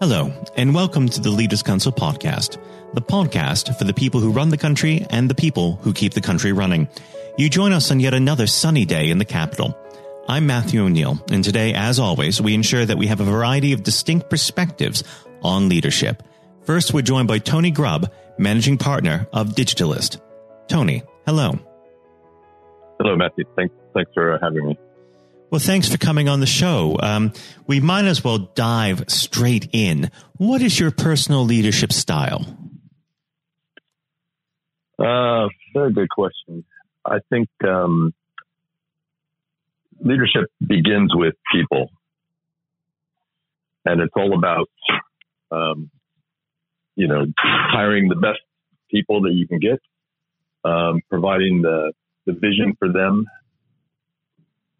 Hello, and welcome to the Leaders Council podcast, the podcast for the people who run the country and the people who keep the country running. You join us on yet another sunny day in the capital. I'm Matthew O'Neill, and today, as always, we ensure that we have a variety of distinct perspectives on leadership. First, we're joined by Tony Grubb, managing partner of Digitalist. Tony, hello. Hello, Matthew. Thanks, thanks for having me. Well, thanks for coming on the show. Um, we might as well dive straight in. What is your personal leadership style? Uh, very good question. I think um, leadership begins with people, and it's all about, um, you know, hiring the best people that you can get, um, providing the the vision for them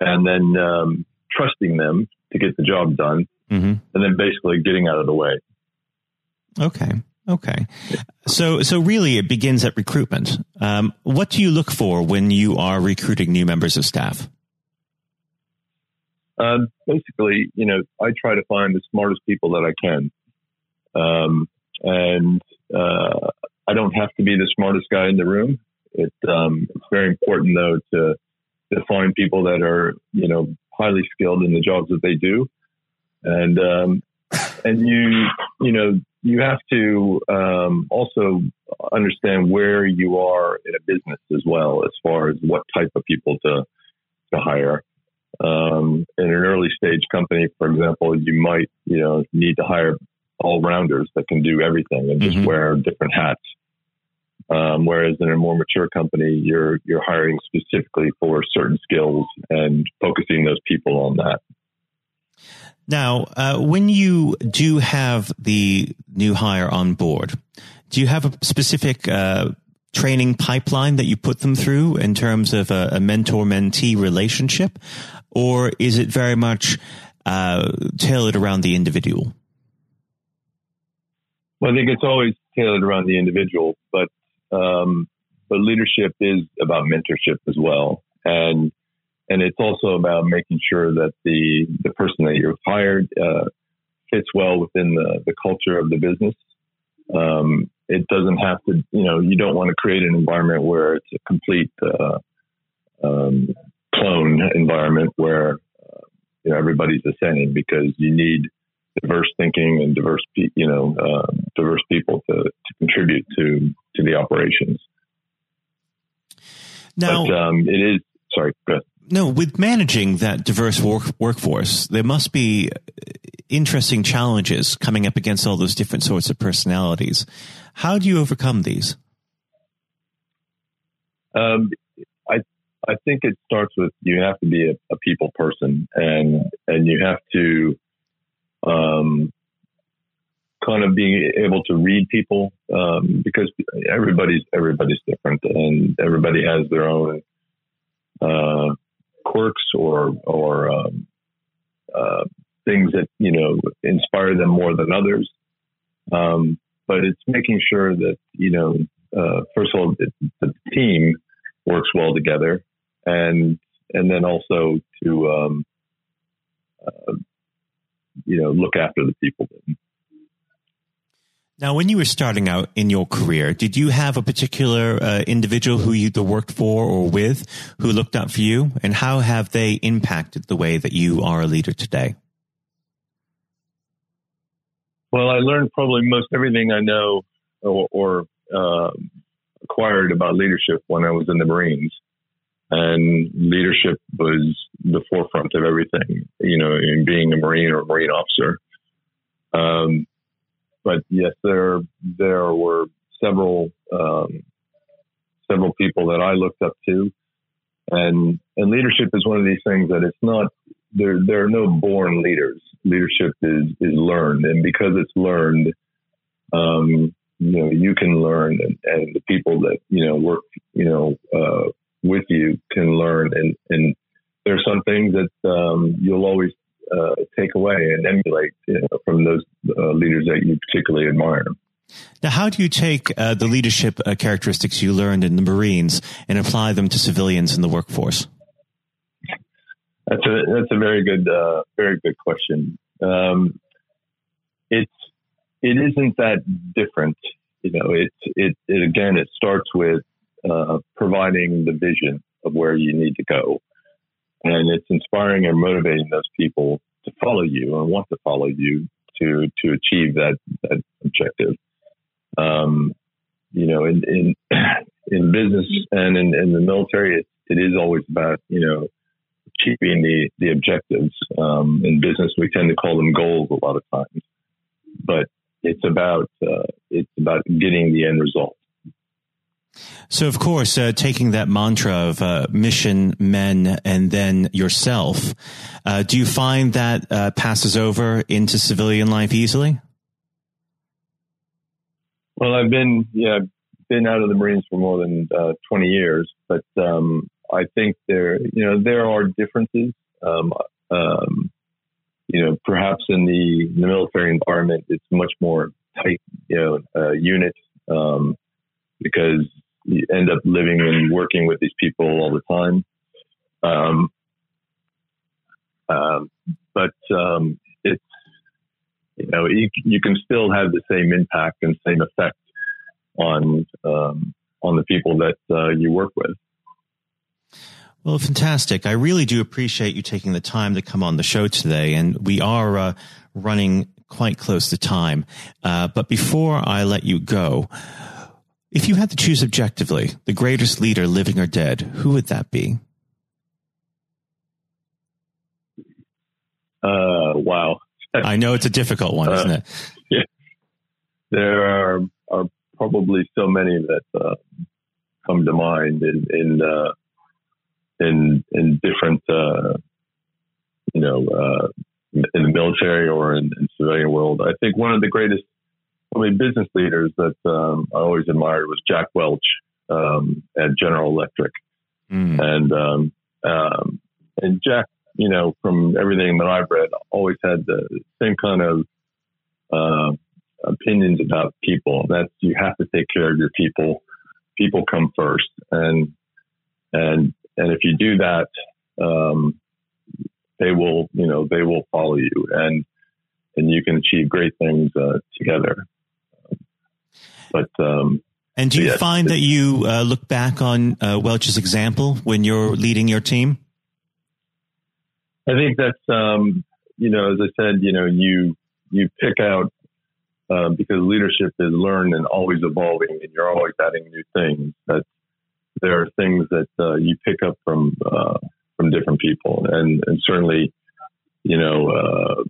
and then um, trusting them to get the job done, mm-hmm. and then basically getting out of the way. Okay. Okay. So, so really it begins at recruitment. Um, what do you look for when you are recruiting new members of staff? Um, basically, you know, I try to find the smartest people that I can. Um, and, uh, I don't have to be the smartest guy in the room. It, um, it's very important though to, to find people that are, you know, highly skilled in the jobs that they do. And, um, and you, you know, you have to um, also understand where you are in a business as well, as far as what type of people to to hire. Um, in an early stage company, for example, you might you know need to hire all rounders that can do everything and just mm-hmm. wear different hats. Um, whereas in a more mature company, you're you're hiring specifically for certain skills and focusing those people on that. Now, uh, when you do have the new hire on board, do you have a specific uh, training pipeline that you put them through in terms of a, a mentor mentee relationship, or is it very much uh, tailored around the individual? Well, I think it's always tailored around the individual, but um, but leadership is about mentorship as well, and and it's also about making sure that the the person that you've hired uh, fits well within the the culture of the business. Um, it doesn't have to, you know, you don't want to create an environment where it's a complete uh, um, clone environment where uh, you know everybody's the same because you need diverse thinking and diverse, you know, uh, diverse people to, to contribute to to the operations. Now, but, um, it is. Sorry. No, with managing that diverse work, workforce, there must be interesting challenges coming up against all those different sorts of personalities. How do you overcome these? Um, I I think it starts with you have to be a, a people person, and and you have to um, kind of being able to read people um, because everybody's everybody's different and everybody has their own uh, quirks or or um, uh, things that you know inspire them more than others. Um, but it's making sure that you know uh, first of all the, the, team works well together and and then also to um, uh, you know, look after the people. Now, when you were starting out in your career, did you have a particular uh, individual who you either worked for or with who looked out for you? And how have they impacted the way that you are a leader today? Well, I learned probably most everything I know or, or uh, acquired about leadership when I was in the Marines and leadership was the forefront of everything, you know, in being a Marine or a Marine officer. Um, but yes, there, there were several, um, several people that I looked up to and, and leadership is one of these things that it's not, there, there are no born leaders. Leadership is, is learned. And because it's learned, um, you know, you can learn and, and the people that, you know, work, you know, uh, with you can learn. And, and there's some things that um, you'll always uh, take away and emulate you know, from those uh, leaders that you particularly admire. Now, how do you take uh, the leadership uh, characteristics you learned in the Marines and apply them to civilians in the workforce? That's a that's a very good uh, very good question. Um, it's it isn't that different. You know, it, it, it again, it starts with uh, providing the vision of where you need to go. And it's inspiring and motivating those people to follow you and want to follow you to, to achieve that, that objective. Um, you know, in, in, in business and in, in the military, it, it is always about, you know, achieving the, the objectives. Um, in business, we tend to call them goals a lot of times, but it's about, uh, it's about getting the end result. So, of course, uh, taking that mantra of uh, mission, men, and then yourself, uh, do you find that uh, passes over into civilian life easily? Well, I've been yeah been out of the Marines for more than uh, 20 years, but um, I think there you know there are differences. Um, um, you know, perhaps in the, the, military environment, it's much more tight, you know, uh, unit um, because you end up living and working with these people all the time. Um, um, but um, it's you know you, you, can still have the same impact and same effect on um, on the people that uh, you work with. Well, fantastic. I really do appreciate you taking the time to come on the show today. And we are uh, running quite close to time. Uh, but before I let you go, if you had to choose objectively the greatest leader, living or dead, who would that be? Uh, wow. I know it's a difficult one, isn't it? Yeah. There are, are probably so many that uh, come to mind in in uh, in, in different uh, you know uh, in the military or in, in civilian world. I think one of the greatest I mean, business leaders that um, I always admired was Jack Welch um, at General Electric, mm. and um, um, and Jack, you know, from everything that I've read, always had the same kind of uh, opinions about people. That you have to take care of your people. People come first, and and and if you do that, um, they will, you know, they will follow you, and and you can achieve great things uh, together. But um, and do you yes, find that you uh, look back on uh, Welch's example when you're leading your team? I think that's um, you know, as I said, you know, you you pick out uh, because leadership is learned and always evolving, and you're always adding new things. That there are things that uh, you pick up from uh, from different people, and and certainly, you know, uh,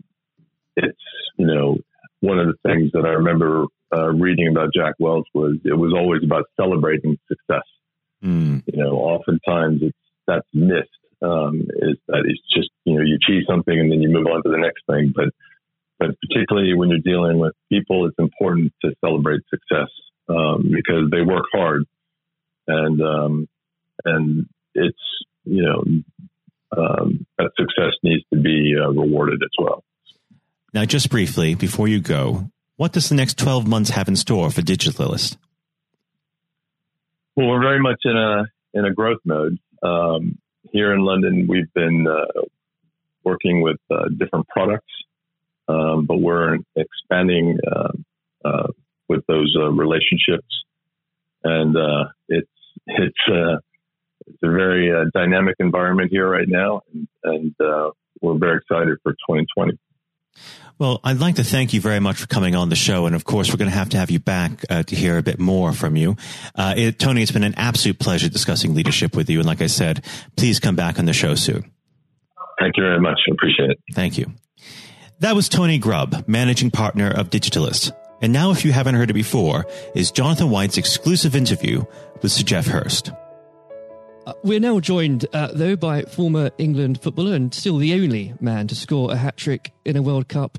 it's you know one of the things that I remember uh, reading about Jack Welch was it was always about celebrating success. Mm. You know, oftentimes it's that's missed. Um, is that it's just you know you achieve something and then you move on to the next thing. But but particularly when you're dealing with people, it's important to celebrate success um, because they work hard and um, and it's you know um, that success needs to be uh, rewarded as well. Now, just briefly before you go, what does the next 12 months have in store for Digitalist? Well, we're very much in a in a growth mode. Um, here in London, we've been uh, working with uh, different products, um, but we're expanding uh, uh with those uh, relationships, and uh, it's it's it's a very dynamic environment here right now, and, and we're very excited for 2020. Well, I'd like to thank you very much for coming on the show. And of course, we're going to have to have you back uh, to hear a bit more from you. Uh, it, Tony, it's been an absolute pleasure discussing leadership with you. And like I said, please come back on the show soon. Thank you very much. I appreciate it. Thank you. That was Tony Grubb, managing partner of Digitalist. And now, if you haven't heard it before, is Jonathan White's exclusive interview with Sir Geoff Hurst. Uh, we're now joined, uh, though, by former England footballer and still the only man to score a hat trick in a World Cup